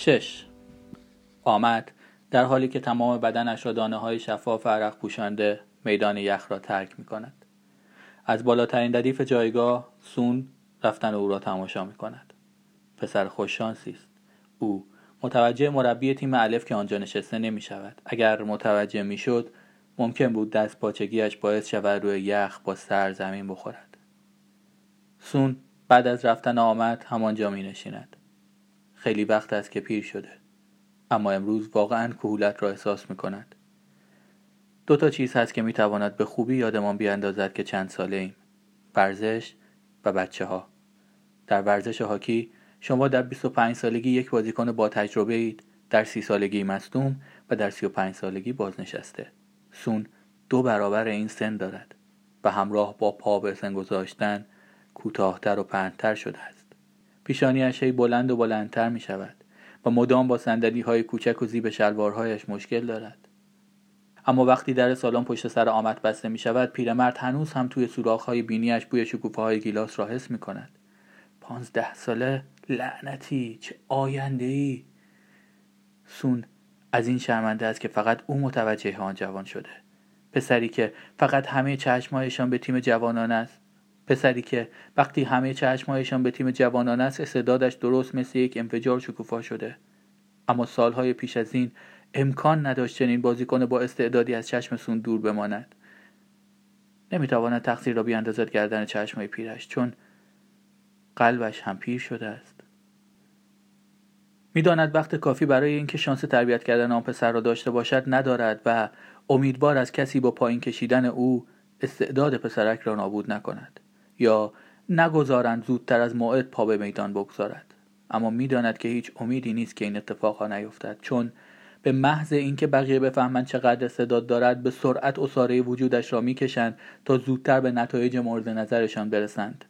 6. آمد در حالی که تمام بدنش را دانه های شفاف عرق پوشانده میدان یخ را ترک می کند. از بالاترین ردیف جایگاه سون رفتن او را تماشا می کند. پسر خوششانسی است. او متوجه مربی تیم الف که آنجا نشسته نمی شود. اگر متوجه می شد ممکن بود دست پاچگیش باعث شود روی یخ با سر زمین بخورد. سون بعد از رفتن آمد همانجا می نشیند. خیلی وقت است که پیر شده. اما امروز واقعا کهولت را احساس می کند. دو تا چیز هست که می تواند به خوبی یادمان بیاندازد که چند ساله ایم. ورزش و بچه ها. در ورزش هاکی شما در 25 سالگی یک بازیکن با تجربه اید در سی سالگی مصدوم و در 35 سالگی بازنشسته سون دو برابر این سن دارد و همراه با پا به سن گذاشتن کوتاهتر و پهنتر شده است پیشانیش هی بلند و بلندتر می شود و مدام با سندلی های کوچک و زیب شلوارهایش مشکل دارد. اما وقتی در سالن پشت سر آمد بسته می شود پیرمرد هنوز هم توی سوراخ های بینیش بوی شکوفه های گیلاس را حس می کند پانزده ساله؟ لعنتی چه آینده ای سون از این شرمنده است که فقط او متوجه آن جوان شده. پسری که فقط همه چشمهایشان به تیم جوانان است. پسری که وقتی همه چشمهایشان به تیم جوانان است استعدادش درست مثل یک انفجار شکوفا شده. اما سالهای پیش از این امکان نداشت چنین بازیکن با استعدادی از چشم سون دور بماند. نمی‌تواند تقصیر را بیاندازد گردن چشمهای پیرش چون قلبش هم پیر شده است. می‌داند وقت کافی برای اینکه شانس تربیت کردن آن پسر را داشته باشد ندارد و امیدوار از کسی با پایین کشیدن او استعداد پسرک را نابود نکند. یا نگذارند زودتر از موعد پا به میدان بگذارد. اما می‌داند که هیچ امیدی نیست که این اتفاقها نیفتد چون به محض اینکه بقیه بفهمند چقدر استعداد دارد به سرعت اساره وجودش را می‌کشند تا زودتر به نتایج مورد نظرشان برسند.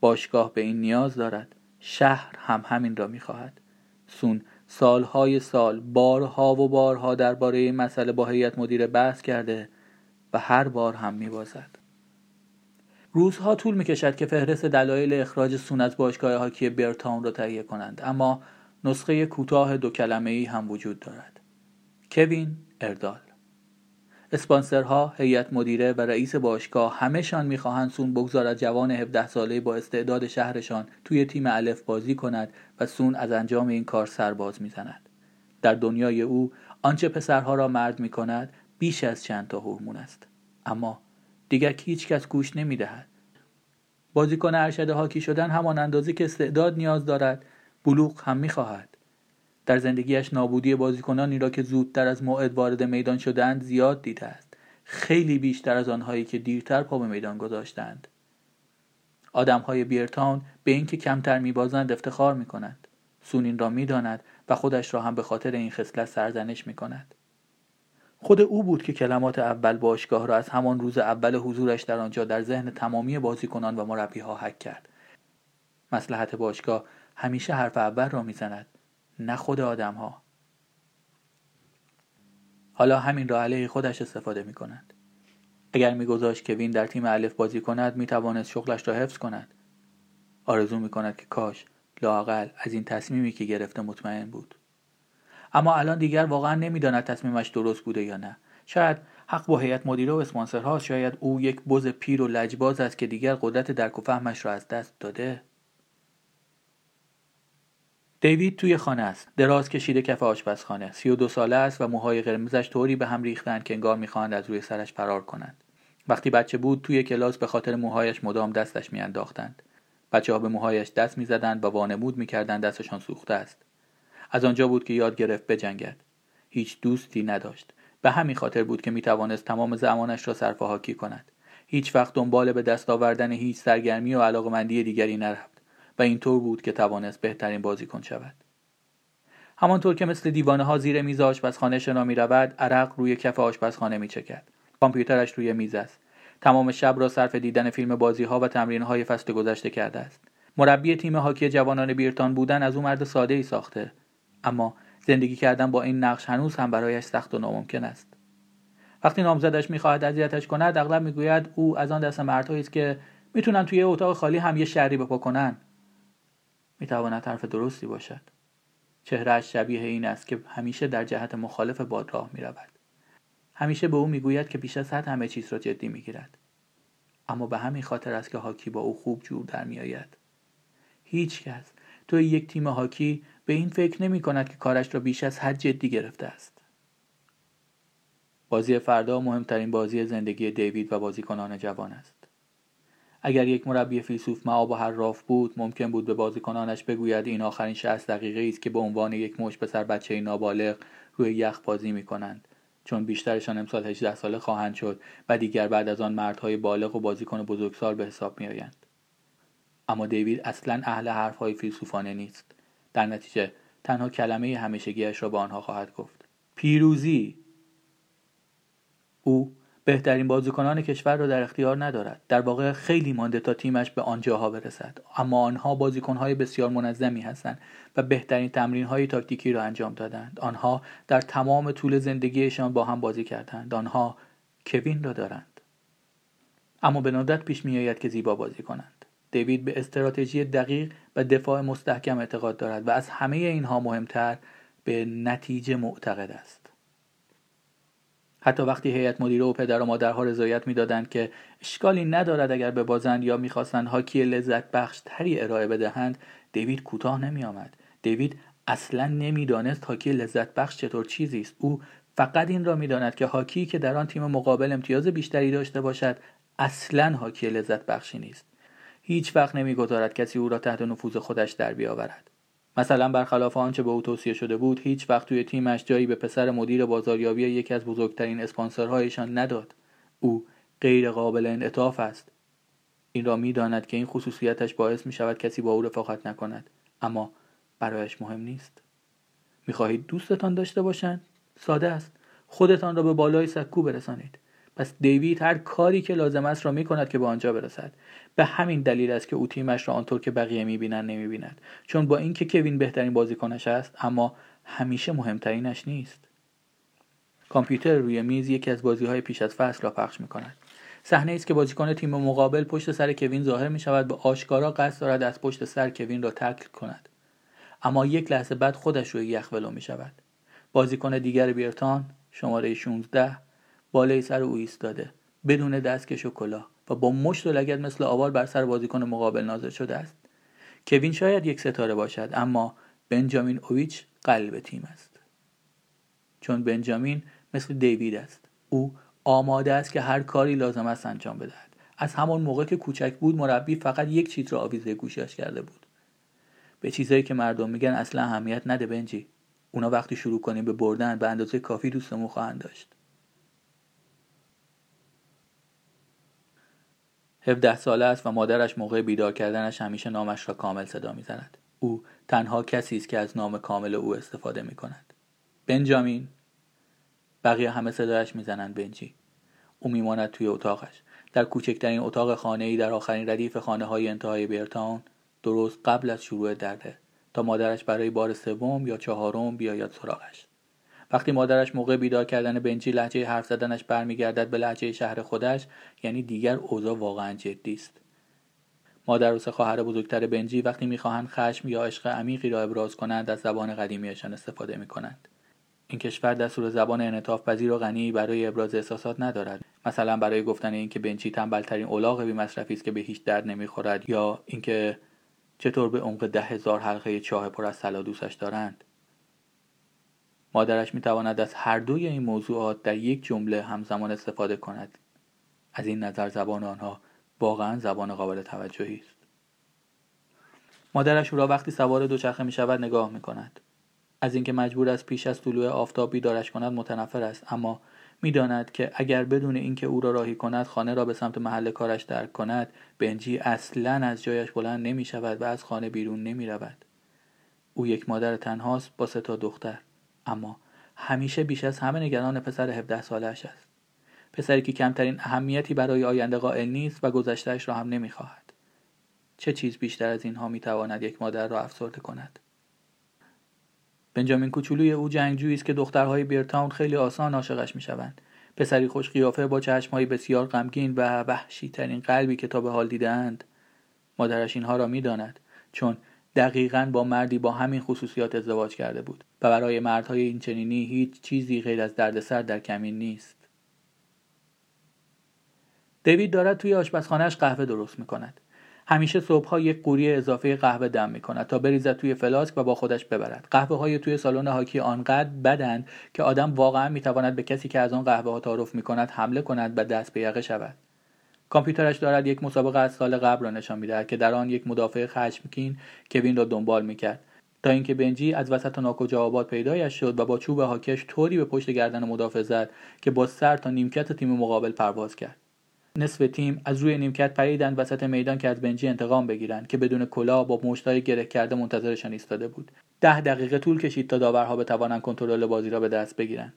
باشگاه به این نیاز دارد. شهر هم همین را می‌خواهد. سون سالهای سال بارها و بارها درباره این مسئله با هیئت مدیره بحث کرده و هر بار هم میبازد. روزها طول می‌کشد که فهرست دلایل اخراج سون از باشگاه هاکی برتاون را تهیه کنند اما نسخه کوتاه دو کلمه ای هم وجود دارد کوین اردال اسپانسرها، هیئت مدیره و رئیس باشگاه همهشان می‌خواهند سون بگذارد جوان 17 ساله با استعداد شهرشان توی تیم الف بازی کند و سون از انجام این کار سرباز می‌زند. در دنیای او آنچه پسرها را مرد می کند بیش از چند تا هورمون است. اما دیگر هیچ کس گوش نمی دهد. بازیکن ارشد هاکی شدن همان اندازه که استعداد نیاز دارد بلوغ هم می خواهد. در زندگیش نابودی بازیکنانی را که زودتر از موعد وارد میدان شدند زیاد دیده است خیلی بیشتر از آنهایی که دیرتر پا به میدان گذاشتند آدمهای بیرتاون به اینکه کمتر میبازند افتخار می‌کنند سونین را می‌داند و خودش را هم به خاطر این خصلت سرزنش می‌کند خود او بود که کلمات اول باشگاه را از همان روز اول حضورش در آنجا در ذهن تمامی بازیکنان و مربیها حک کرد. مسلحت باشگاه همیشه حرف اول را می‌زند نه خود آدم ها حالا همین را علیه خودش استفاده می کند. اگر میگذاشت کوین در تیم الف بازی کند می توانست شغلش را حفظ کند. آرزو می کند که کاش لاقل از این تصمیمی که گرفته مطمئن بود. اما الان دیگر واقعا نمی‌داند تصمیمش درست بوده یا نه. شاید حق با هیئت مدیره و اسپانسرها شاید او یک بز پیر و لجباز است که دیگر قدرت درک و فهمش را از دست داده. دیوید توی خانه است. دراز کشیده کف آشپزخانه سی و دو ساله است و موهای قرمزش طوری به هم ریختند که انگار می‌خواهند از روی سرش فرار کنند. وقتی بچه بود توی کلاس به خاطر موهایش مدام دستش میانداختند. بچه ها به موهایش دست می‌زدند و وانمود می‌کردند دستشان سوخته است. از آنجا بود که یاد گرفت بجنگد. هیچ دوستی نداشت. به همین خاطر بود که می‌توانست تمام زمانش را صرف هاکی کند. هیچ وقت دنبال به دست آوردن هیچ سرگرمی و علاقمندی دیگری نرفت و اینطور بود که توانست بهترین بازیکن شود. همانطور که مثل دیوانه ها زیر میز آشپزخانه شنا می رود عرق روی کف آشپزخانه می چکد کامپیوترش روی میز است. تمام شب را صرف دیدن فیلم بازی ها و تمرین های فصل گذشته کرده است. مربی تیم هاکی جوانان بیرتان بودن از او مرد ساده ای ساخته. اما زندگی کردن با این نقش هنوز هم برایش سخت و ناممکن است. وقتی نامزدش می‌خواهد اذیتش کند اغلب می‌گوید او از آن دست مردهایی است که می‌تونن توی اتاق خالی هم یه شهری بپا کنن می‌تواند حرف درستی باشد. چهرهش شبیه این است که همیشه در جهت مخالف باد راه می رود. همیشه به او می‌گوید که بیش از حد همه چیز را جدی می‌گیرد. اما به همین خاطر است که هاکی با او خوب جور در میآید. هیچ کس توی یک تیم هاکی به این فکر نمی کند که کارش را بیش از حد جدی گرفته است. بازی فردا مهمترین بازی زندگی دیوید و بازیکنان جوان است. اگر یک مربی فیلسوف معاب و حراف بود ممکن بود به بازیکنانش بگوید این آخرین 60 دقیقه است که به عنوان یک مش پسر بچه نابالغ روی یخ بازی می کنند چون بیشترشان امسال 18 ساله خواهند شد و دیگر بعد از آن مردهای بالغ و بازیکن بزرگسال به حساب می آیند. اما دیوید اصلا اهل حرفهای فیلسوفانه نیست. در نتیجه تنها کلمه همیشگیش را به آنها خواهد گفت. پیروزی. او بهترین بازیکنان کشور را در اختیار ندارد. در واقع خیلی مانده تا تیمش به آنجاها برسد. اما آنها بازیکنهای بسیار منظمی هستند و بهترین تمرین های تاکتیکی را انجام دادند. آنها در تمام طول زندگیشان با هم بازی کردند. آنها کوین را دارند. اما به ندرت پیش میآید که زیبا بازی کنند. دیوید به استراتژی دقیق و دفاع مستحکم اعتقاد دارد و از همه اینها مهمتر به نتیجه معتقد است. حتی وقتی هیئت مدیره و پدر و مادرها رضایت می‌دادند که اشکالی ندارد اگر ببازند یا می‌خواستند هاکی لذت بخش تری ارائه بدهند دیوید کوتاه نمیآمد. دیوید اصلا نمی‌دانست هاکی لذت بخش چطور چیزی است. او فقط این را می‌داند که هاکی که در آن تیم مقابل امتیاز بیشتری داشته باشد اصلا هاکی لذت بخشی نیست. هیچ وقت نمی‌گذارد کسی او را تحت نفوذ خودش در بیاورد. مثلا برخلاف آنچه به او توصیه شده بود هیچ وقت توی تیمش جایی به پسر مدیر بازاریابی یکی از بزرگترین اسپانسرهایشان نداد. او غیر قابل انعطاف است. این را می‌داند که این خصوصیتش باعث می شود کسی با او رفاقت نکند اما برایش مهم نیست. می‌خواهید دوستتان داشته باشند؟ ساده است. خودتان را به بالای سکو برسانید. پس دیوید هر کاری که لازم است را می کند که به آنجا برسد. به همین دلیل است که او تیمش را آنطور که بقیه می‌بینند نمی‌بیند. چون با اینکه کوین بهترین بازیکنش است اما همیشه مهمترینش نیست. کامپیوتر روی میز یکی از بازی های پیش از فصل را پخش می کند صحنه است که بازیکن تیم مقابل پشت سر کوین ظاهر می شود به آشکارا قصد دارد از پشت سر کوین را تکل کند. اما یک لحظه بعد خودش روی یخ ولو می شود بازیکن دیگر بیرتان شماره 16 بالای سر او ایستاده بدون دستکش و کلاه و با مشت و لگد مثل آوار بر سر بازیکن مقابل نازل شده است. کوین شاید یک ستاره باشد اما بنجامین اویچ قلب تیم است. چون بنجامین مثل دیوید است او آماده است که هر کاری لازم است انجام بدهد. از همان موقع که کوچک بود مربی فقط یک چیز را آویزه گوشش کرده بود. به چیزایی که مردم میگن اصلا اهمیت نده بنجی. اونا وقتی شروع کنیم به بردن به اندازه کافی دوستمون خواهند داشت. 17 ساله است و مادرش موقع بیدار کردنش همیشه نامش را کامل صدا می‌زند. او تنها کسی است که از نام کامل او استفاده می کند بنجامین. بقیه همه صدایش می‌زنند بنجی. او میماند توی اتاقش. در کوچکترین اتاق خانه ای در آخرین ردیف خانه های انتهای بیرتاون درست قبل از شروع درده تا مادرش برای بار سوم یا چهارم بیاید سراغش. وقتی مادرش موقع بیدار کردن بنجی لحجه حرف زدنش برمیگردد به لحجه شهر خودش یعنی دیگر اوضاع واقعا جدی است. مادر و سه خواهر بزرگتر بنجی وقتی می‌خواهند خشم یا عشق عمیقی را ابراز کنند از زبان قدیمیشان استفاده می‌کنند. این کشور دستور زبان انعطاف پذیر و غنی برای ابراز احساسات ندارد. مثلا برای گفتن اینکه بنچی تنبلترین الاغ بی مصرفی است که به هیچ درد نمی‌خورد یا اینکه چطور به عمق ده هزار حلقه چاه پر از سلا دوستش دارند. مادرش می‌تواند از هر دوی این موضوعات در یک جمله همزمان استفاده کند. از این نظر زبان آنها واقعا زبان قابل توجهی است. مادرش او را وقتی سوار دوچرخه می شود نگاه می کند از اینکه مجبور است پیش از طلوع آفتاب بیدارش کند متنفر است. اما می‌داند که اگر بدون اینکه او را راهی کند خانه را به سمت محل کارش درک کند بنجی اصلا از جایش بلند نمی شود و از خانه بیرون نمی رود. او یک مادر تنهاست با سه تا دختر. اما همیشه بیش از همه نگران پسر 17 سالش است. پسری که کمترین اهمیتی برای آینده قائل نیست و گذشتهش را هم نمی‌خواهد. چه چیز بیشتر از اینها می‌تواند یک مادر را افسرده کند؟ بنجامین کوچولوی او جنگجویی است که دخترهای بیرتاون خیلی آسان عاشقش می‌شوند. پسری خوش قیافه با چشمهای بسیار غمگین و وحشی ترین قلبی که تا به حال دیدهاند مادرش اینها را می‌داند. چون دقیقا با مردی با همین خصوصیات ازدواج کرده بود و برای مردهای این چنینی هیچ چیزی غیر از دردسر در کمین نیست دیوید دارد توی آشپزخانهش قهوه درست می کند. همیشه صبحها یک قوری اضافه قهوه دم می کند تا بریزد توی فلاسک و با خودش ببرد. قهوه های توی سالن هاکی آنقدر بدند که آدم واقعا می تواند به کسی که از آن قهوه ها تعارف می کند حمله کند و دست به یقه شود. کامپیوترش دارد یک مسابقه از سال قبل را نشان می‌دهد که در آن یک مدافع خشمگین کوین را دنبال می‌کرد. تا اینکه بنجی از وسط ناکجا آباد پیدایش شد و با چوب هاکش طوری به پشت گردن مدافع زد که با سر تا نیمکت تیم مقابل پرواز کرد. نصف تیم از روی نیمکت پریدند وسط میدان که از بنجی انتقام بگیرند که بدون کلاه با مشتای گره کرده منتظرشان ایستاده بود. ده دقیقه طول کشید تا داورها بتوانند کنترل بازی را به دست بگیرند.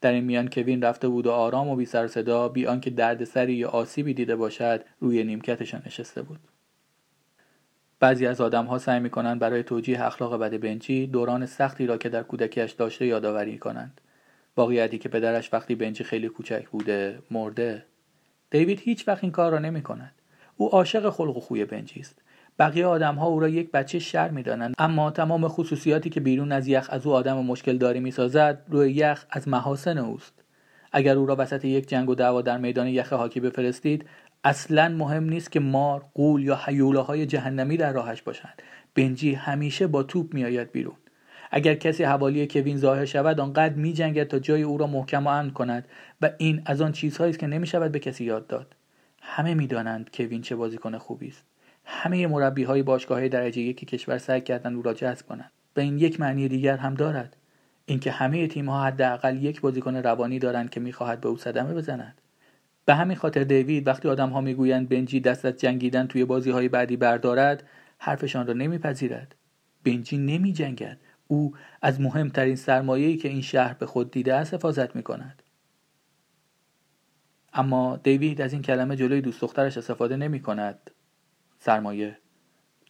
در این میان کوین رفته بود و آرام و بی سر صدا بی آنکه دردسری یا آسیبی دیده باشد روی نیمکتشان نشسته بود. بعضی از آدمها سعی می‌کنند برای توجیه اخلاق بد بنجی دوران سختی را که در کودکیش داشته یادآوری کنند. واقعیتی که پدرش وقتی بنجی خیلی کوچک بوده مرده. دیوید هیچ وقت این کار را نمی کند. او عاشق خلق و خوی بنجی است. بقیه آدم ها او را یک بچه شر می دانند اما تمام خصوصیاتی که بیرون از یخ از او آدم مشکل داری می سازد روی یخ از محاسن اوست. اگر او را وسط یک جنگ و دعوا در میدان یخ هاکی بفرستید اصلا مهم نیست که مار قول یا های جهنمی در راهش باشند. بنجی همیشه با توپ میآید بیرون. اگر کسی حوالی کوین ظاهر شود آنقدر می جنگد تا جای او را محکم و امن کند و این از آن چیزهایی است که نمی شود به کسی یاد داد. همه می‌دانند کوین چه بازیکن خوبی است. همه مربی های باشگاه درجه یکی کشور سعی کردن او را جذب کنند. و این یک معنی دیگر هم دارد اینکه همه تیم ها حداقل یک بازیکن روانی دارند که می‌خواهد به او صدمه بزند. به همین خاطر دیوید وقتی آدم ها می‌گویند بنجی دست از جنگیدن توی بازی های بعدی بردارد حرفشان را نمیپذیرد. بنجی نمی جنگد او از مهمترین سرمایه‌ای که این شهر به خود دیده است حفاظت می کند. اما دیوید از این کلمه جلوی دوست دخترش استفاده نمی کند سرمایه.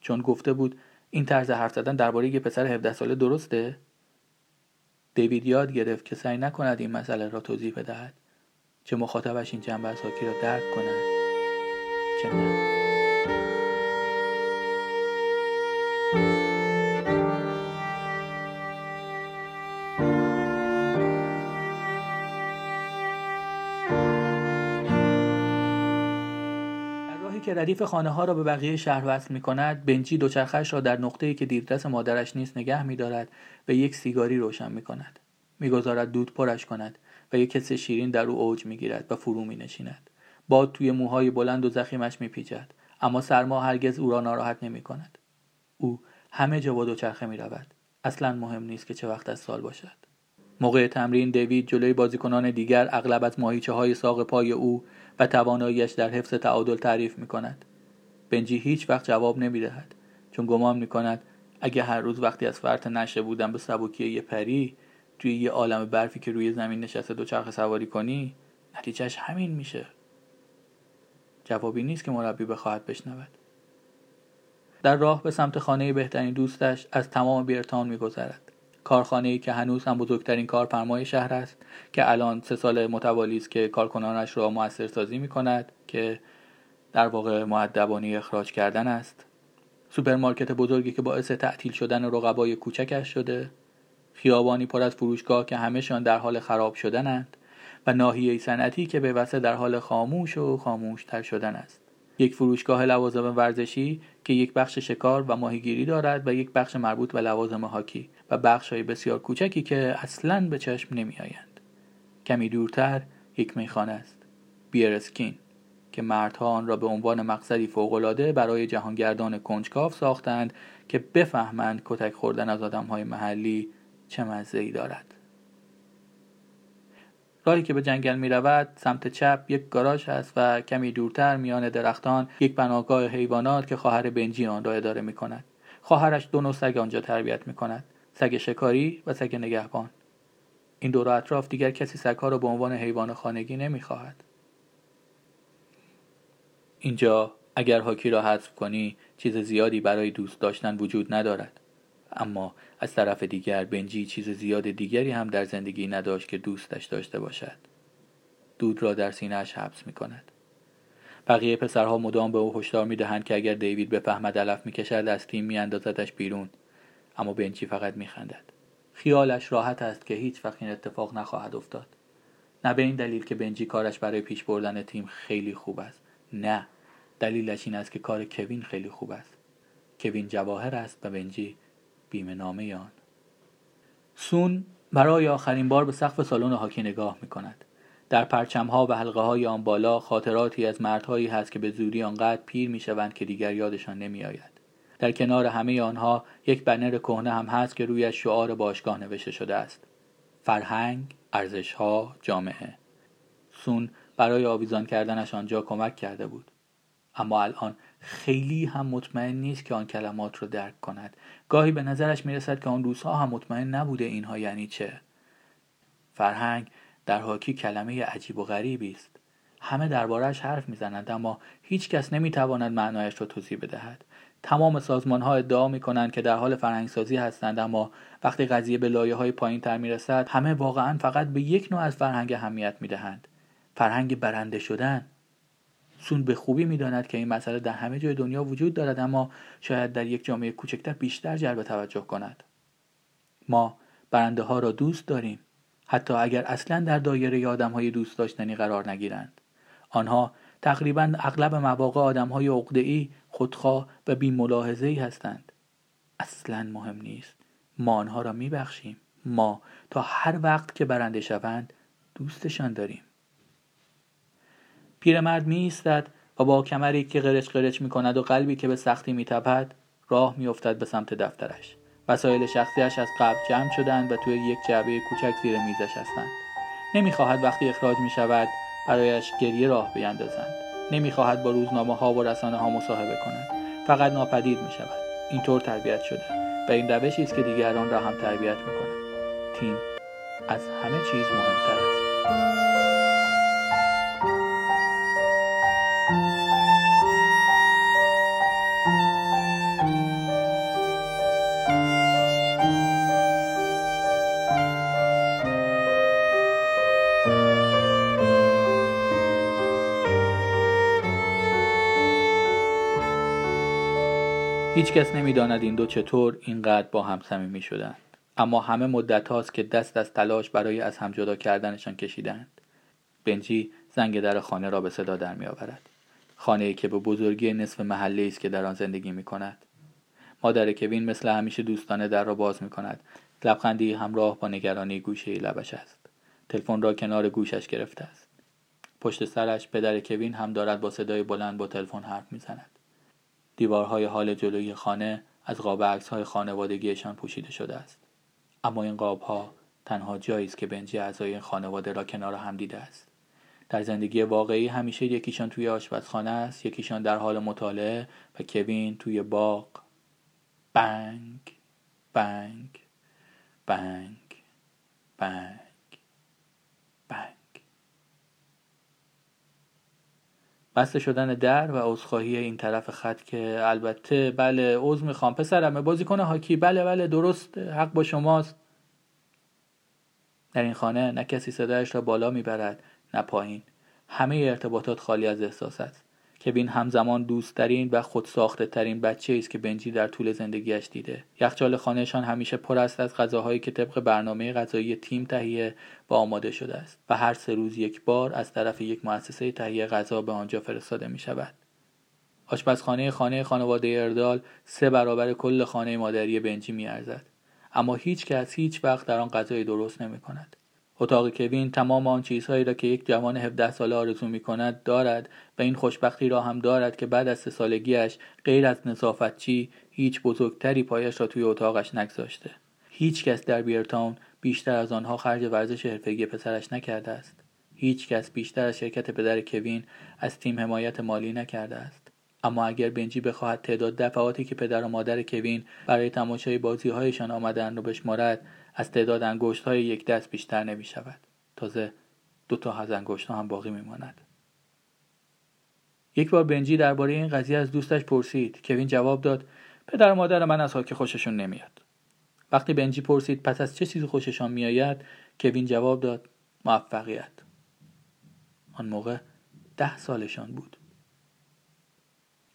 چون گفته بود این طرز حرف زدن درباره یه پسر 17 ساله درسته؟ دیوید یاد گرفت که سعی نکند این مسئله را توضیح بدهد. چه مخاطبش این جنبه از را درک کند چه نه. ردیف خانه ها را به بقیه شهر وصل می کند بنجی دوچرخش را در نقطه‌ای که دیدرس مادرش نیست نگه می دارد و یک سیگاری روشن می کند می‌گذارد دود پرش کند و یک کس شیرین در او اوج می گیرد و فرو می نشیند باد توی موهای بلند و زخیمش می پیچد اما سرما هرگز او را ناراحت نمی کند او همه جا با دوچرخه می رود اصلا مهم نیست که چه وقت از سال باشد. موقع تمرین دیوید جلوی بازیکنان دیگر اغلب از ماهیچه های ساق پای او و تواناییش در حفظ تعادل تعریف می کند. بنجی هیچ وقت جواب نمی دهد چون گمان می کند اگه هر روز وقتی از فرط نشه بودن به سبکی یه پری توی یه عالم برفی که روی زمین نشسته دو چرخ سواری کنی نتیجهش همین میشه. جوابی نیست که مربی بخواهد بشنود. در راه به سمت خانه بهترین دوستش از تمام بیرتان میگذرد. کارخانه ای که هنوز هم بزرگترین کارفرمای شهر است که الان سه سال متوالی است که کارکنانش را موثر سازی می کند که در واقع مودبانه‌ی اخراج کردن است. سوپرمارکت بزرگی که باعث تعطیل شدن رقبای کوچکش شده. خیابانی پر از فروشگاه که همهشان در حال خراب شدنند. و ناحیه صنعتی که به وسط در حال خاموش و خاموش تر شدن است. یک فروشگاه لوازم ورزشی که یک بخش شکار و ماهیگیری دارد و یک بخش مربوط به لوازم هاکی و بخش های بسیار کوچکی که اصلا به چشم نمی آیند. کمی دورتر یک میخانه است بیرسکین که مردها آن را به عنوان مقصدی فوقالعاده برای جهانگردان کنجکاو ساختند که بفهمند کتک خوردن از آدمهای محلی چه مزه دارد راهی که به جنگل می رود سمت چپ یک گاراژ است و کمی دورتر میان درختان یک بناگاه حیوانات که خواهر بنجی آن را اداره می کند خواهرش دو نوع سگ آنجا تربیت می کند سگ شکاری و سگ نگهبان. این دور اطراف دیگر کسی سگها را به عنوان حیوان خانگی نمی‌خواهد. اینجا اگر هاکی را حذف کنی چیز زیادی برای دوست داشتن وجود ندارد. اما از طرف دیگر بنجی چیز زیاد دیگری هم در زندگی نداشت که دوستش داشته باشد. دود را در سینهش حبس می کند بقیه پسرها مدام به او هشدار می‌دهند که اگر دیوید بفهمد علف می‌کشد از تیم میاندازدش بیرون. اما بنچی فقط میخندد. خیالش راحت است که هیچ وقت این اتفاق نخواهد افتاد. نه به این دلیل که بنجی کارش برای پیش بردن تیم خیلی خوب است. نه دلیلش این است که کار کوین خیلی خوب است. کوین جواهر است و بنجی بیمه نامه آن سون برای آخرین بار به سقف سالن هاکی نگاه می کند. در پرچمها و حلقه های آن بالا خاطراتی از مردهایی هست که به زودی آنقدر پیر می شوند که دیگر یادشان نمی آید. در کنار همه آنها یک بنر کهنه هم هست که روی شعار باشگاه نوشته شده است. فرهنگ، ارزشها، جامعه. سون برای آویزان کردنش آنجا کمک کرده بود. اما الان خیلی هم مطمئن نیست که آن کلمات رو درک کند. گاهی به نظرش می‌رسد که آن روزها هم مطمئن نبوده اینها یعنی چه. فرهنگ در حاکی کلمه عجیب و غریبی است. همه دربارهش حرف می‌زنند اما هیچ کس نمی‌تواند معنایش را توضیح بدهد. تمام سازمان ها ادعا می کنند که در حال فرهنگسازی هستند اما وقتی قضیه به لایه های پایین تر می رسد همه واقعا فقط به یک نوع از فرهنگ اهمیت می دهند فرهنگ برنده شدن. سون به خوبی می‌داند که این مسئله در همه جای دنیا وجود دارد اما شاید در یک جامعه کوچکتر بیشتر جلب توجه کند. ما برنده ها را دوست داریم حتی اگر اصلا در دایره آدم های دوست داشتنی قرار نگیرند. آنها تقریبا اغلب مواقع آدم های عقده‌ای خودخواه و بی ملاحظه هستند. اصلا مهم نیست. ما آنها را میبخشیم. ما تا هر وقت که برنده شوند دوستشان داریم. پیرمرد می ایستد و با کمری که قرچ قرچ می کند و قلبی که به سختی می تپد راه می افتد به سمت دفترش. وسایل شخصیش از قبل جمع شدند و توی یک جعبه کوچک زیر میزش هستند. نمی‌خواهد وقتی اخراج می شود برایش گریه راه بیندازند. نمی‌خواهد با روزنامه ها و رسانه ها مصاحبه کند. فقط ناپدید می شود اینطور تربیت شده. و این روشی است که دیگران را هم تربیت می کند تیم از همه چیز مهمتر است. هیچ کس نمی‌داند این دو چطور اینقدر با هم صمیمی شدند. اما همه مدت هاست که دست از تلاش برای از هم جدا کردنشان کشیدند. بنجی زنگ در خانه را به صدا در می آورد خانه ای که به بزرگی نصف محله است که در آن زندگی می کند مادر کوین مثل همیشه دوستانه در را باز می کند لبخندی همراه با نگرانی گوشه لبش است. تلفن را کنار گوشش گرفته است. پشت سرش پدر کوین هم دارد با صدای بلند با تلفن حرف می‌زند. دیوارهای حال جلوی خانه از قاب های خانوادگیشان پوشیده شده است. اما این ها تنها جایی است که بنجی اعضای این خانواده را کنار هم دیده است. در زندگی واقعی همیشه یکیشان توی آشپزخانه است یکیشان در حال مطالعه و کوین توی باغ. بنگ بنگ بنگ بنگ. بسته شدن در و عذرخواهی این طرف خط که البته بله عذر می‌خوام. پسرمه بازیکن هاکی بله بله درست حق با شماست. در این خانه نه کسی صدایش را بالا می‌برد نه پایین. همه ارتباطات خالی از احساس است. کوین همزمان دوستترین و خودساخته ترین بچه است که بنجی در طول زندگیش دیده یخچال خانهشان همیشه پر است از غذاهایی که طبق برنامه غذایی تیم تهیه و آماده شده است و هر سه روز یک بار از طرف یک مؤسسه تهیه غذا به آنجا فرستاده می شود آشپزخانه خانه خانواده اردال سه برابر کل خانه مادری بنجی می ارزد. اما هیچ کس هیچ وقت در آن غذای درست نمی کند. اتاق کوین تمام آن چیزهایی را که یک جوان 17 ساله آرزو می کند دارد و این خوشبختی را هم دارد که بعد از سه سالگیش غیر از چی هیچ بزرگتری پایش را توی اتاقش نگذاشته. هیچ کس در بیرتاون بیشتر از آنها خرج ورزش حرفگی پسرش نکرده است. هیچ کس بیشتر از شرکت پدر کوین از تیم حمایت مالی نکرده است. اما اگر بنجی بخواهد تعداد دفعاتی که پدر و مادر کوین برای تماشای بازیهایشان آمدن رو بشمارد از تعداد انگشت های یک دست بیشتر نمی شود تازه دو تا از انگشت ها هم باقی می ماند. یک بار بنجی درباره این قضیه از دوستش پرسید. کوین جواب داد پدر و مادر من از هاکی خوششون نمیاد. وقتی بنجی پرسید پس از چه چیزی خوششان میآید کوین جواب داد موفقیت. آن موقع ده سالشان بود.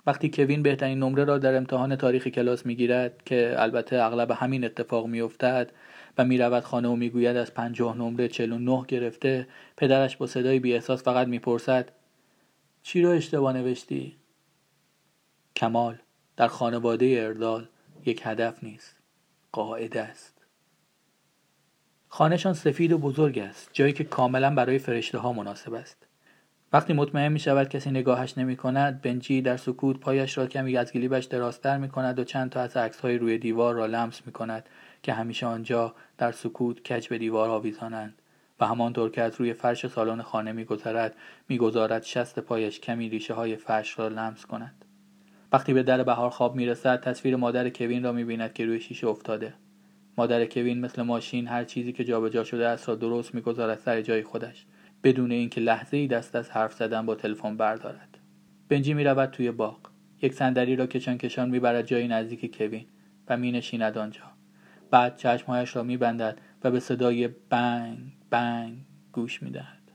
وقتی کوین بهترین نمره را در امتحان تاریخ کلاس می‌گیرد که البته اغلب همین اتفاق میافتد و می‌رود خانه و می‌گوید از پنجاه نمره نه گرفته پدرش با صدای بی احساس فقط می‌پرسد چی رو اشتباه نوشتی؟ کمال در خانواده اردال یک هدف نیست قاعده است خانهشان سفید و بزرگ است جایی که کاملا برای فرشته ها مناسب است وقتی مطمئن می شود کسی نگاهش نمی کند بنجی در سکوت پایش را کمی از گلیبش درازتر می کند و چند تا از عکس های روی دیوار را لمس می کند که همیشه آنجا در سکوت کج به دیوار آویزانند. و همانطور که از روی فرش سالن خانه میگذرد می‌گذارد شست پایش کمی ریشه های فرش را لمس کند. وقتی به در بهار خواب می‌رسد تصویر مادر کوین را می‌بیند که روی شیشه افتاده. مادر کوین مثل ماشین هر چیزی که جابجا شده است را درست می‌گذارد سر جای خودش. بدون اینکه لحظه ای دست از حرف زدن با تلفن بردارد. بنجی می‌رود توی باغ. یک صندلی را کشان کشان می‌برد جایی نزدیک کوین و مینشیند آنجا. بعد چشمهایش را میبندد و به صدای بنگ بنگ گوش می‌دهد.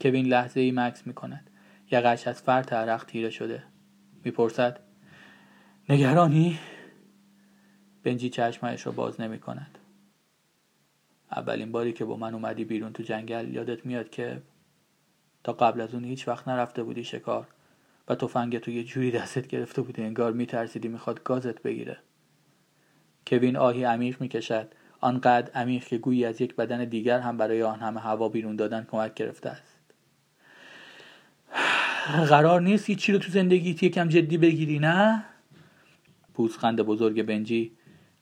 کوین لحظه ای مکس می‌کند. یقش از فرط عرق تیره شده. می‌پرسد نگرانی؟ بنجی چشمهایش را باز نمی کند اولین باری که با من اومدی بیرون تو جنگل یادت میاد که تا قبل از اون هیچ وقت نرفته بودی شکار و تفنگ تو یه جوری دستت گرفته بودی انگار میترسیدی می‌خواد گازت بگیره. کوین آهی عمیق می‌کشد آنقدر عمیق که گویی از یک بدن دیگر هم برای آن همه هوا بیرون دادن کمک گرفته است. قرار نیست چی رو تو زندگیت یکم جدی بگیری نه؟ پوزخند بزرگ بنجی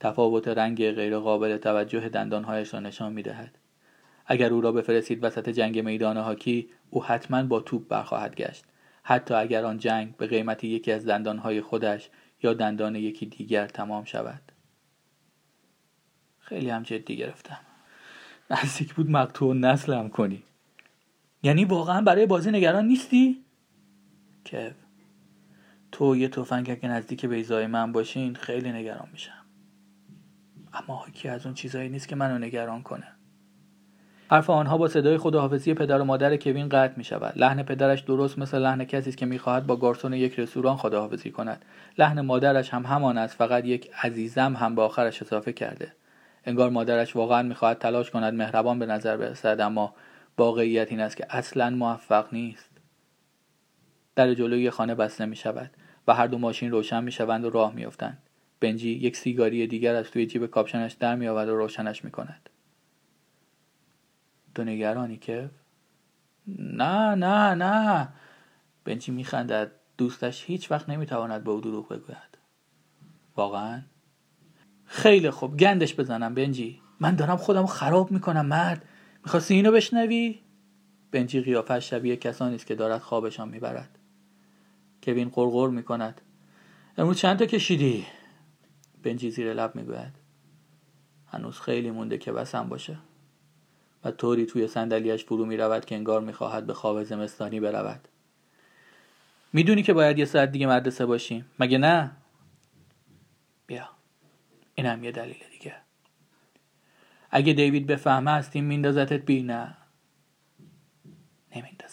تفاوت رنگ غیرقابل توجه دندانهایش را نشان می‌دهد. اگر او را بفرستید وسط جنگ میدان هاکی او حتما با توپ برخواهد گشت. حتی اگر آن جنگ به قیمت یکی از دندانهای خودش یا دندان یکی دیگر تمام شود. خیلی هم جدی گرفتم. نزدیک بود مقتوع نسلم کنی. یعنی واقعا برای بازی نگران نیستی؟ کف تو یه توفنگ اگه نزدیک بیزای من باشین خیلی نگران میشم. اما حاکی از اون چیزایی نیست که منو نگران کنه حرف آنها با صدای خداحافظی پدر و مادر کوین قطع می شود. لحن پدرش درست مثل لحن کسی است که می‌خواهد با گارسون یک رستوران خداحافظی کند. لحن مادرش هم همان است فقط یک عزیزم هم به آخرش اضافه کرده. انگار مادرش واقعا می‌خواهد تلاش کند مهربان به نظر برسد اما واقعیت این است که اصلا موفق نیست در جلوی خانه بسته می شود و هر دو ماشین روشن می شوند و راه می افتند. بنجی یک سیگاری دیگر از توی جیب کاپشنش در می آود و روشنش می کند. تو نگرانی که؟ نه نه نه. بنجی می خندد دوستش هیچ وقت نمی تواند به او دروغ بگوید. واقعا؟ خیلی خوب. گندش بزنم بنجی. من دارم خودم خراب می‌کنم مرد. می‌خواستی اینو بشنوی؟ بنجی قیافش شبیه کسانی است که دارد خوابشان می‌برد. کوین قرقر می‌کند. امروز چند تا کشیدی؟ بنجی زیر لب می‌گوید. هنوز خیلی مونده که بسم باشه. و طوری توی صندلیاش فرو می‌رود که انگار می‌خواهد به خواب زمستانی برود. می‌دونی که باید یه ساعت دیگه مدرسه باشیم. مگه نه؟ بیا. این هم یه دلیل دیگه. اگه دیوید بفهمه هستیم میندازتت بی نه. نمیندازه.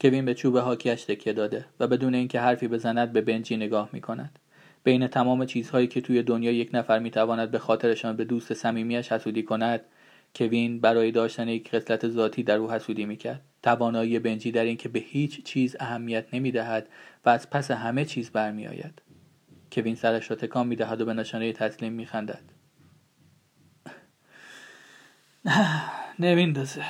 کوین به چوب هاکیش تکیه داده و بدون اینکه حرفی بزند به بنجی نگاه می‌کند. بین تمام چیزهایی که توی دنیا یک نفر می‌تواند به خاطرشان به دوست صمیمیاش حسودی کند کوین برای داشتن یک خصلت ذاتی در او حسودی می‌کرد. توانایی بنجی در اینکه به هیچ چیز اهمیت نمی‌دهد و از پس همه چیز برمیآید. کوین سرش را تکان می‌دهد و به نشانه تسلیم میخندد. نمیندازه.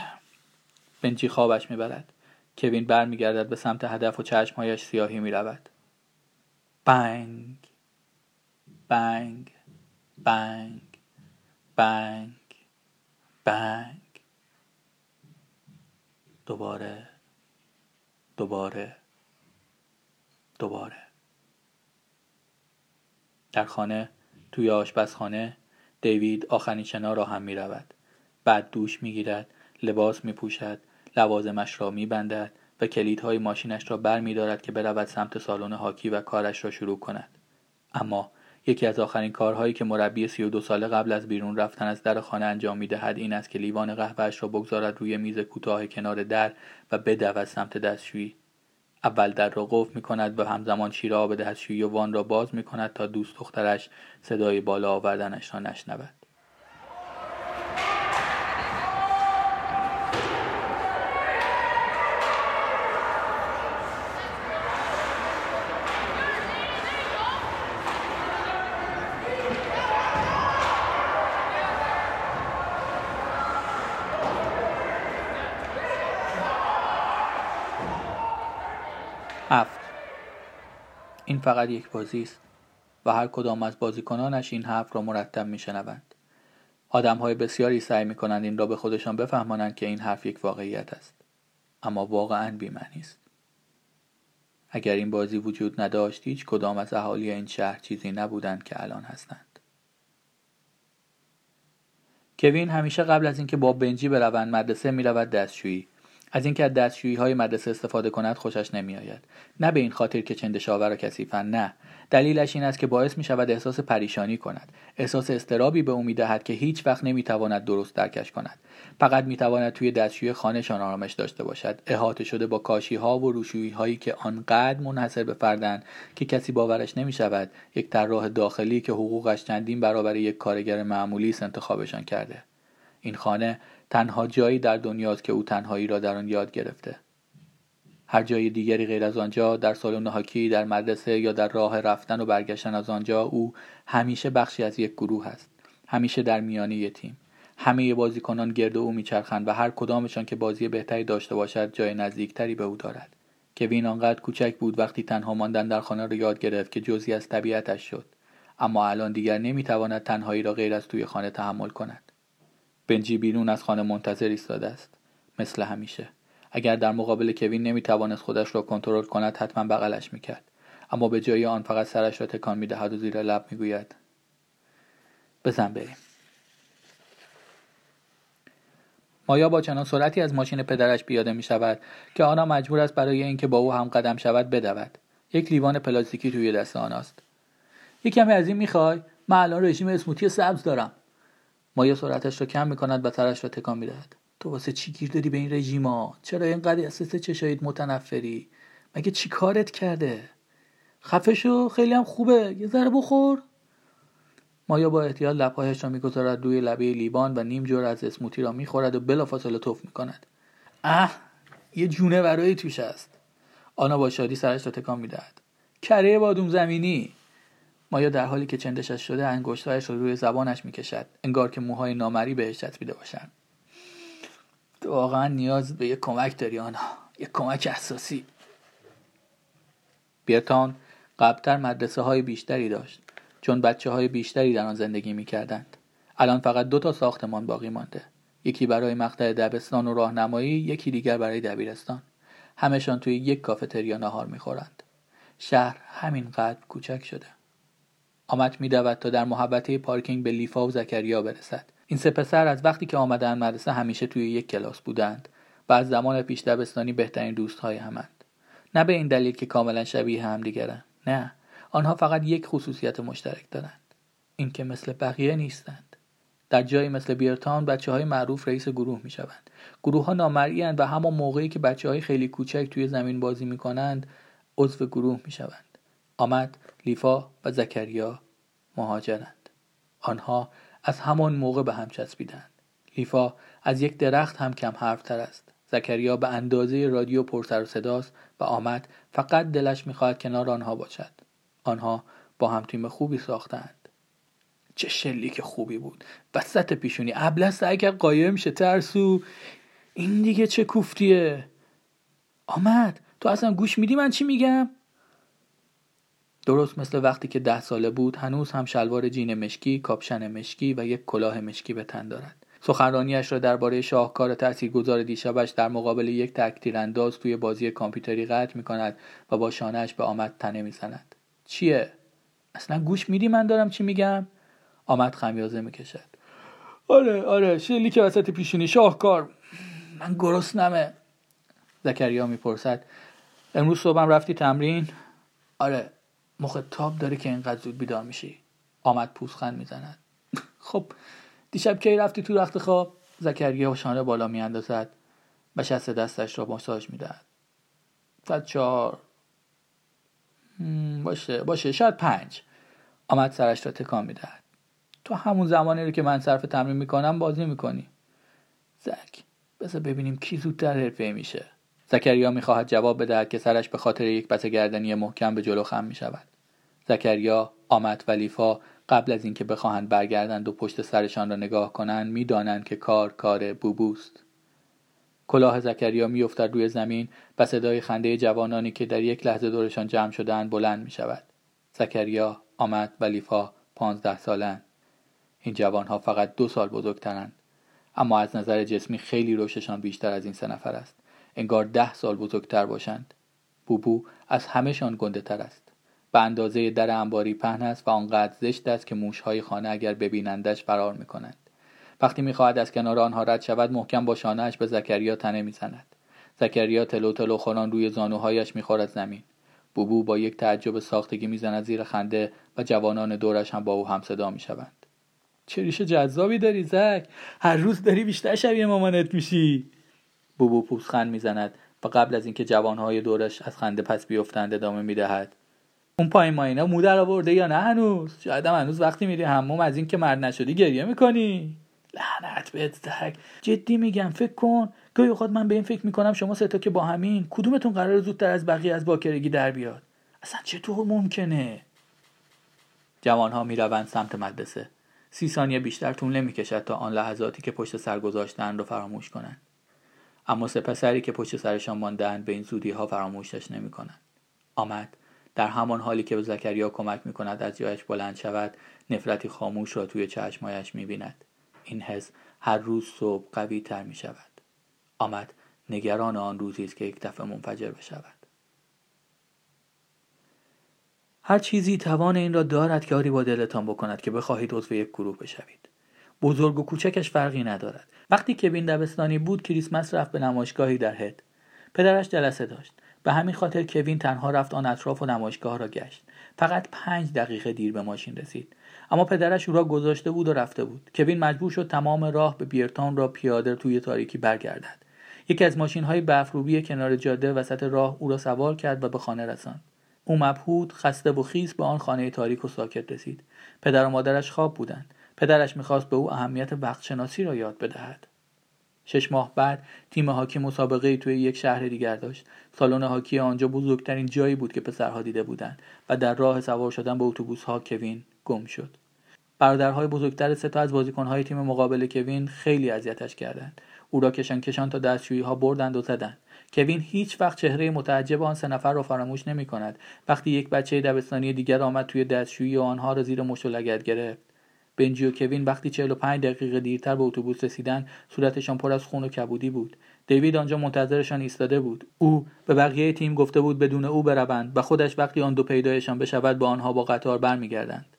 بنجی خوابش می‌برد. کوین برمیگردد به سمت هدف و چشمهایش سیاهی می‌رود. بنگ بنگ بنگ بنگ بنگ. دوباره دوباره دوباره. در خانه توی آشپزخانه دیوید آخرین شنا را هم می رود. بعد دوش می گیرد، لباس می پوشد، لوازمش را می بندد و کلیدهای ماشینش را بر می دارد که برود سمت سالن هاکی و کارش را شروع کند. اما یکی از آخرین کارهایی که مربی سی و دو ساله قبل از بیرون رفتن از در خانه انجام می دهد این است که لیوان قهوهش را بگذارد روی میز کوتاه کنار در و بدود سمت دستشویی اول در را قفل می کند و همزمان شیر آب دستشویی و وان را باز می کند تا دوست دخترش صدای بالا آوردنش را نشنود این فقط یک بازی است و هر کدام از بازیکنانش این حرف را مرتب میشنوند. های بسیاری سعی می کنند این را به خودشان بفهمانند که این حرف یک واقعیت است اما واقعا بیمعنی است. اگر این بازی وجود نداشت هیچ کدام از اهالی این شهر چیزی نبودند که الان هستند. کوین همیشه قبل از اینکه با بنجی بروند مدرسه می‌رود دستشویی. از اینکه از دستشویی های مدرسه استفاده کند خوشش نمیآید. نه به این خاطر که چندشاور و کثیفن نه. دلیلش این است که باعث می شود احساس پریشانی کند. احساس استرابی به او می دهد که هیچ وقت نمی تواند درست درکش کند. فقط می تواند توی دستشوی خانهشان آرامش داشته باشد. احاطه شده با کاشی ها و روشویی هایی که آنقدر منحصر به فردن که کسی باورش نمی شود یک طراح داخلی که حقوقش چندین برابر یک کارگر معمولی انتخابشان کرده. این خانه تنها جایی در دنیاست که او تنهایی را در آن یاد گرفته. هر جای دیگری غیر از آنجا در سالن هاکی در مدرسه یا در راه رفتن و برگشتن از آنجا او همیشه بخشی از یک گروه است همیشه در میانه تیم. همه بازیکنان گرد او میچرخند و هر کدامشان که بازی بهتری داشته باشد جای نزدیکتری به او دارد. کوین آنقدر کوچک بود وقتی تنها ماندن در خانه را یاد گرفت که جزی از طبیعتش شد. اما الان دیگر نمی‌تواند تنهایی را غیر از توی خانه تحمل کند. بنجی بیرون از خانه منتظر ایستاده است. مثل همیشه. اگر در مقابل کوین نمی‌توانست خودش را کنترل کند حتما بغلش می‌کرد. اما به جای آن فقط سرش را تکان می‌دهد و زیر لب می‌گوید. بزن بریم. مایا با چنان سرعتی از ماشین پدرش پیاده می شود که آنا مجبور است برای اینکه با او هم قدم شود بدود. یک لیوان پلاستیکی توی دست آناست یک کمی از این می‌خوای؟ من الان رژیم اسموتی سبز دارم. مایا سرعتش را کم می‌کند و سرش را تکان می‌دهد. تو واسه چی گیر دادی به این رژیما چرا اینقدر اساس چشایید متنفری؟ مگه چی کارت کرده؟ خفه شو خیلی هم خوبه. یه ذره بخور. مایا با احتیاط لبهایش را می‌گذارد روی لبه لیبان و نیم جور از اسموتی را می‌خورد و بلافاصله توف می‌کند. اه یه جونه برای توش است. آنا با شادی سرش را تکان می‌دهد. کره بادوم زمینی. مایا در حالی که چندشش شده انگشتهایش را روی زبانش می‌کشد. انگار که موهای نامری بهش چسبیده باشند واقعا نیاز به یک کمک داری آنها یک کمک اساسی. بیرتان قبلتر مدرسه های بیشتری داشت چون بچه های بیشتری در آن زندگی می کردند. الان فقط دو تا ساختمان باقی مانده. یکی برای مقطع دبستان و راهنمایی یکی دیگر برای دبیرستان. همشان توی یک کافتریا نهار می‌خورند. شهر همینقدر کوچک شده. آمد میدود تا در محبته پارکینگ به لیفا و زکریا برسد. این سه پسر از وقتی که آمدن مدرسه همیشه توی یک کلاس بودند و از زمان پیش دبستانی بهترین دوستهای همند. نه به این دلیل که کاملا شبیه همدیگرند نه آنها فقط یک خصوصیت مشترک دارند. اینکه مثل بقیه نیستند. در جایی مثل بیرتان بچه های معروف رئیس گروه می شوند گروه ها نامرئی و همان موقعی که بچه های خیلی کوچک توی زمین بازی می کنند عضو گروه می شوند آمد لیفا و زکریا مهاجرند. آنها از همان موقع به هم چسبیدند. لیفا از یک درخت هم کم حرفتر است. زکریا به اندازه رادیو پرسر و صداست و آمد فقط دلش می‌خواهد کنار آنها باشد. آنها با هم تیم خوبی ساختند. چه شلیک خوبی بود. وسط پیشونی. ابلست اگر قایم شه ترسو. این دیگه چه کوفتیه؟ آمد. تو اصلا گوش میدی؟ من چی میگم؟ درست مثل وقتی که ده ساله بود هنوز هم شلوار جین مشکی، کاپشن مشکی و یک کلاه مشکی به تن دارد. سخنرانیش را درباره شاهکار تاثیرگذار دیشبش در مقابل یک انداز توی بازی کامپیوتری قطع می کند و با شانهش به آمد تنه می‌زند. چیه؟ اصلا گوش میدی من دارم چی میگم؟ آمد خمیازه می‌کشد. آره آره شلی که وسط پیشونی شاهکار من نمه زکریا می‌پرسد امروز صبحم رفتی تمرین آره مخ تاب داره که اینقدر زود بیدار میشی. آمد پوزخند می‌زند. خب دیشب کی رفتی تو رخت خواب؟ زکریا شانه بالا میاندازد و شست دستش را ماساژ می‌دهد. شاید چهار. باشه باشه شاید پنج. آمد سرش را تکان می‌دهد. تو همون زمانی رو که من صرف تمرین می‌کنم بازی می‌کنی. زک بذار ببینیم کی زودتر حرفه میشه. زکریا می‌خواهد جواب بدهد که سرش به خاطر یک بسه گردنی محکم به جلو خم می‌شود زکریا آمد و لیفا قبل از اینکه بخواهند برگردند و پشت سرشان را نگاه کنند می‌دانند که کار کار بوبوست کلاه زکریا میافتد روی زمین و صدای خنده جوانانی که در یک لحظه دورشان جمع شدهاند بلند می شود. زکریا آمد و لیفا پانزده سالند. این جوانها فقط دو سال بزرگترند. اما از نظر جسمی خیلی رشدشان بیشتر از این سه نفر است. انگار ده سال بزرگتر باشند. بوبو از همهشان گنده تر است. به اندازه در انباری پهن است و آنقدر زشت است که موشهای خانه اگر ببینندش فرار می‌کنند. وقتی می‌خواهد از کنار آنها رد شود محکم با شانهاش به زکریا تنه می‌زند. زکریا تلو تلو خوران روی زانوهایش می‌خورد زمین. بوبو با یک تعجب ساختگی می‌زند زیر خنده و جوانان دورش هم با او هم صدا می‌شوند. چه ریش جذابی داری زک. هر روز داری بیشتر شبیه مامانت میشی. بوبو پوزخند می‌زند و قبل از اینکه جوانهای دورش از خنده پس بیفتند ادامه می‌دهد. اون پایین ماینا مو در آورده یا نه هنوز؟ شاید هم هنوز وقتی میری حموم از اینکه مرد نشدی گریه می‌کنی. لعنت بهت زک جدی میگم فکر کن. گاهی اوقات من به این فکر می‌کنم شما سه که با همین کدومتون قرار زودتر از بقیه از باکرگی در بیاد؟ اصلا چطور ممکنه؟ جوانها می‌روند سمت مدرسه. سی ثانیه بیشتر طول نمی‌کشد تا آن لحظاتی که پشت سر گذاشتن رو فراموش کنند. اما سپسری که پشت سرشان ماندهاند به این زودی ها فراموشش نمی‌کنند آمد در همان حالی که به زکریا کمک می کند از جایش بلند شود نفرتی خاموش را توی چشمایش می بیند. این حس هر روز صبح قوی تر می شود. آمد نگران آن روزی است که یک دفعه منفجر بشود. هر چیزی توان این را دارد که آری با دلتان بکند که بخواهید عضو یک گروه بشوید. بزرگ و کوچکش فرقی ندارد. وقتی که بین دبستانی بود کریسمس رفت به نمایشگاهی در هد. پدرش جلسه داشت. به همین خاطر کوین تنها رفت آن اطراف و نمایشگاه را گشت. فقط پنج دقیقه دیر به ماشین رسید. اما پدرش او را گذاشته بود و رفته بود. کوین مجبور شد تمام راه به بیرتان را پیاده توی تاریکی برگردد. یکی از ماشین های برفروبی کنار جاده وسط راه او را سوار کرد و به خانه رساند. او مبهود خسته و خیس به آن خانه تاریک و ساکت رسید. پدر و مادرش خواب بودند. پدرش می‌خواست به او اهمیت وقت شناسی را یاد بدهد. شش ماه بعد تیم هاکی مسابقه توی یک شهر دیگر داشت. سالن هاکی آنجا بزرگترین جایی بود که پسرها دیده بودند و در راه سوار شدن به اتوبوس ها کوین گم شد. برادرهای بزرگتر سه تا از بازیکنهای تیم مقابل کوین خیلی اذیتش کردند. او را کشان کشان تا دستشویی ها بردند و زدند. کوین هیچ وقت چهره متعجب آن سه نفر را فراموش نمی کند وقتی یک بچه دبستانی دیگر آمد توی دستشویی و آنها را زیر مشت لگد گرفت. بنجی و کوین وقتی 45 دقیقه دیرتر به اتوبوس رسیدن صورتشان پر از خون و کبودی بود. دیوید آنجا منتظرشان ایستاده بود. او به بقیه تیم گفته بود بدون او بروند و خودش وقتی آن دو پیدایشان بشود با آنها با قطار برمیگردند.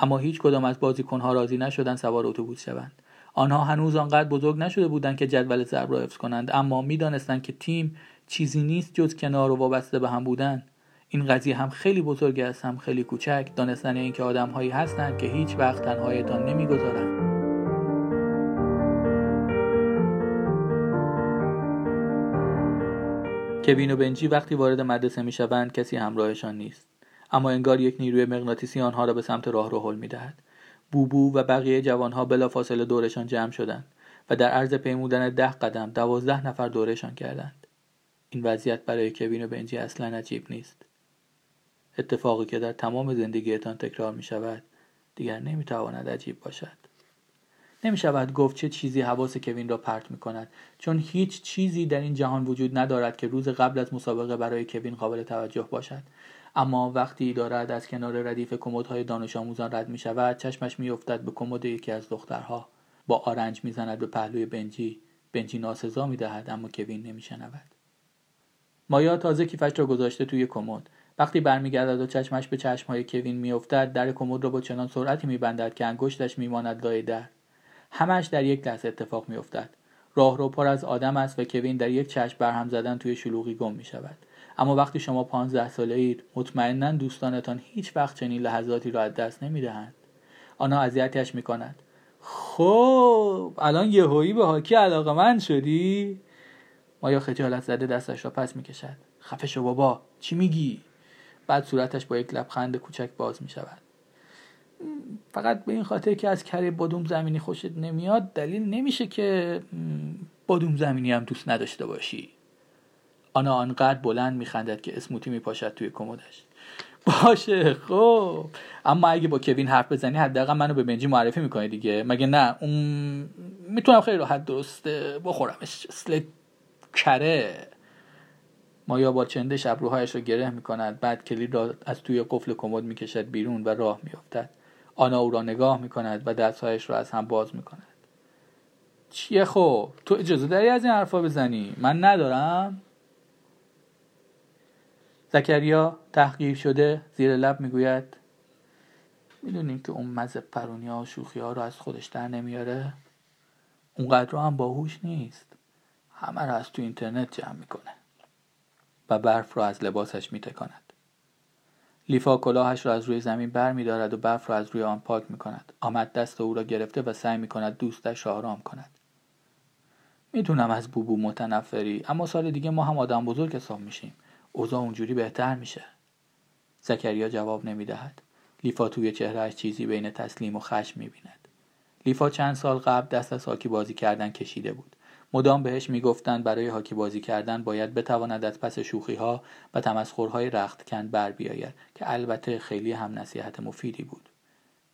اما هیچ کدام از بازیکنها راضی نشدند سوار اتوبوس شوند. آنها هنوز آنقدر بزرگ نشده بودند که جدول ضرب را حفظ کنند اما می‌دانستند که تیم چیزی نیست جز کنار و وابسته به هم بودن. این قضیه هم خیلی بزرگ است هم خیلی کوچک. دانستن اینکه آدمهایی هستند که هیچ وقت تنهایتان نمی‌گذارند کوین و بنجی وقتی وارد مدرسه می‌شوند کسی همراهشان نیست. اما انگار یک نیروی مغناطیسی آنها را به سمت راه رو هل می‌دهد. بوبو و بقیه جوانها بلافاصله دورشان جمع شدند و در عرض پیمودن ده قدم دوازده نفر دورشان کردند. این وضعیت برای کوین و بنجی اصلا عجیب نیست. اتفاقی که در تمام زندگیتان تکرار می شود دیگر نمی تواند عجیب باشد. نمی شود گفت چه چیزی حواس کوین را پرت می کند چون هیچ چیزی در این جهان وجود ندارد که روز قبل از مسابقه برای کوین قابل توجه باشد. اما وقتی دارد از کنار ردیف کمدهای دانش آموزان رد می شود چشمش می افتد به کمد یکی از دخترها. با آرنج می‌زند به پهلوی بنجی. بنجی ناسزا می دهد اما کوین نمی شنود مایا تازه کیفش را گذاشته توی کمد. وقتی برمیگردد و چشمش به چشمهای کوین میافتد در کمد را با چنان سرعتی میبندد که انگشتش میماند لای در. همش در یک لحظه اتفاق میافتد. راهرو پر از آدم است و کوین در یک چشم برهم زدن توی شلوغی گم می شود اما وقتی شما پانزده ساله اید مطمئنا دوستانتان هیچ وقت چنین لحظاتی را از دست نمی دهند آنها اذیتش می کند خب الان یهویی به هاکی علاقه من شدی؟ مایا خجالت زده دستش را پس می کشد شو بابا چی میگی؟ بعد صورتش با یک لبخند کوچک باز می‌شود. فقط به این خاطر که از کره بادوم زمینی خوشت نمیاد دلیل نمیشه که بادوم زمینی هم دوست نداشته باشی. آنا آنقدر بلند میخندد که اسموتی میپاشد توی کمدش. باشه خب. اما اگه با کوین حرف بزنی حداقل منو به بنجی معرفی می‌کنی دیگه. مگه نه؟ اون می‌تونم خیلی راحت درسته بخورمش. مثل کره. مایا با چندش ابروهایش را گره می‌کند بعد کلید را از توی قفل کمد می‌کشد بیرون و راه میافتد. آنا او را نگاه می‌کند و دستهایش را از هم باز می‌کند. چیه خب؟ تو اجازه داری از این حرفا بزنی؟ من ندارم. زکریا تحقیر شده زیر لب می‌گوید می‌دونیم که اون مزه پرونی ها و شوخی ها رو از خودش در نمیاره. اونقدر هم باهوش نیست. همه رو از تو اینترنت جمع می‌کنه. و برف را از لباسش میتکاند لیفا کلاهش را از روی زمین بر می دارد و برف را از روی آن پاک می کند. آمد دست او را گرفته و سعی می کند دوستش را آرام کند. می‌دونم از بوبو متنفری اما سال دیگه ما هم آدم بزرگ حساب میشیم. اوضاع اونجوری بهتر میشه. زکریا جواب نمی‌دهد. لیفا توی چهرهش چیزی بین تسلیم و خشم می‌بیند. لیفا چند سال قبل دست از بازی کردن کشیده بود. مدام بهش می‌گفتند برای هاکی بازی کردن باید بتواند از پس شوخی ها و تمسخرهای رختکن بر بیاید که البته خیلی هم نصیحت مفیدی بود.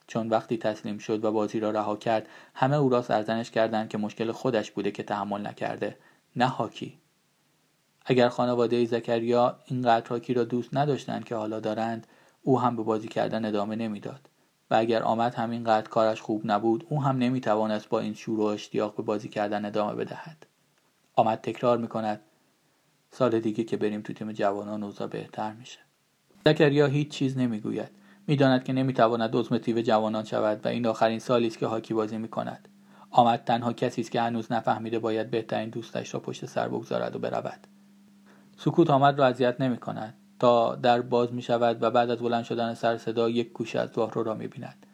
چون وقتی تسلیم شد و بازی را رها کرد همه او را سرزنش کردند که مشکل خودش بوده که تحمل نکرده نه هاکی اگر خانواده زکریا اینقدر هاکی را دوست نداشتند که حالا دارند او هم به بازی کردن ادامه نمی‌داد. و اگر آمد همینقدر کارش خوب نبود او هم نمی‌توانست با این شور و اشتیاق به بازی کردن ادامه بدهد. آمد تکرار می‌کند سال دیگه که بریم تو تیم جوانان اوضاع بهتر میشه. زکریا هیچ چیز نمی‌گوید. می‌داند که نمی‌تواند عضو تیم جوانان شود و این آخرین سالی است که هاکی بازی می‌کند. آمد تنها کسی است که هنوز نفهمیده باید بهترین دوستش را پشت سر بگذارد و برود. سکوت آمد را اذیت نمی‌کند. تا در باز می شود و بعد از بلند شدن سر صدا یک گوشه از راهرو را می بیند.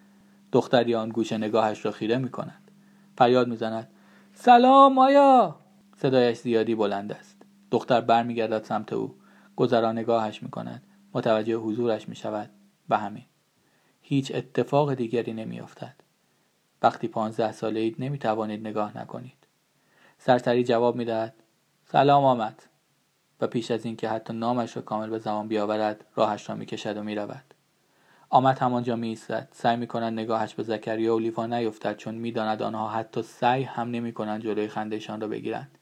دختری آن گوشه نگاهش را خیره می کند. فریاد می زند. سلام آیا صدایش زیادی بلند است. دختر برمیگردد سمت او. گذرا نگاهش می کند. متوجه حضورش می شود و همین. هیچ اتفاق دیگری نمی افتد. وقتی پانزده ساله اید نمی توانید نگاه نکنید. سرسری جواب می دهد. سلام آمد. و پیش از اینکه حتی نامش را کامل به زمان بیاورد راهش را می‌کشد و می‌رود. آمد همانجا میایستد. سعی می‌کند نگاهش به زکریا و لیفا نیفتد چون می‌داند آنها حتی سعی هم نمی‌کنند جلوی خندهشان را بگیرند.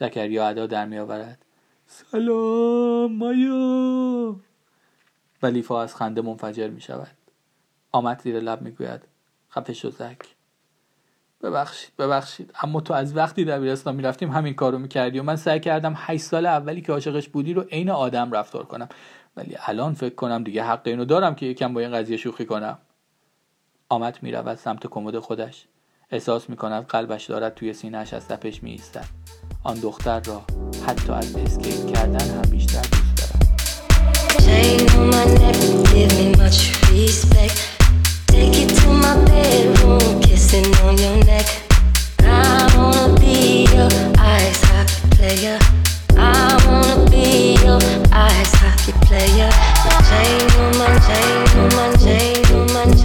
زکریا ادا در میآورد. سلام مایا! و لیفا از خنده منفجر می شود آمد زیر لب می‌گوید. خفه شو زک. ببخشید ببخشید. اما تو از وقتی دبیرستان می‌رفتیم همین کارو می‌کردی و من سعی کردم 8 سال اولی که عاشقش بودی رو عین آدم رفتار کنم. ولی الان فکر کنم دیگه حق اینو دارم که یکم با این قضیه شوخی کنم. آمد می‌رود سمت کمد خودش. احساس می‌کند قلبش دارد توی سینهش از تپش میایستد. آن دختر را حتی از اسکیت کردن هم بیشتر دوست دارد player. I wanna be your ice hockey player. Chain on oh my chain on oh my chain on oh my chain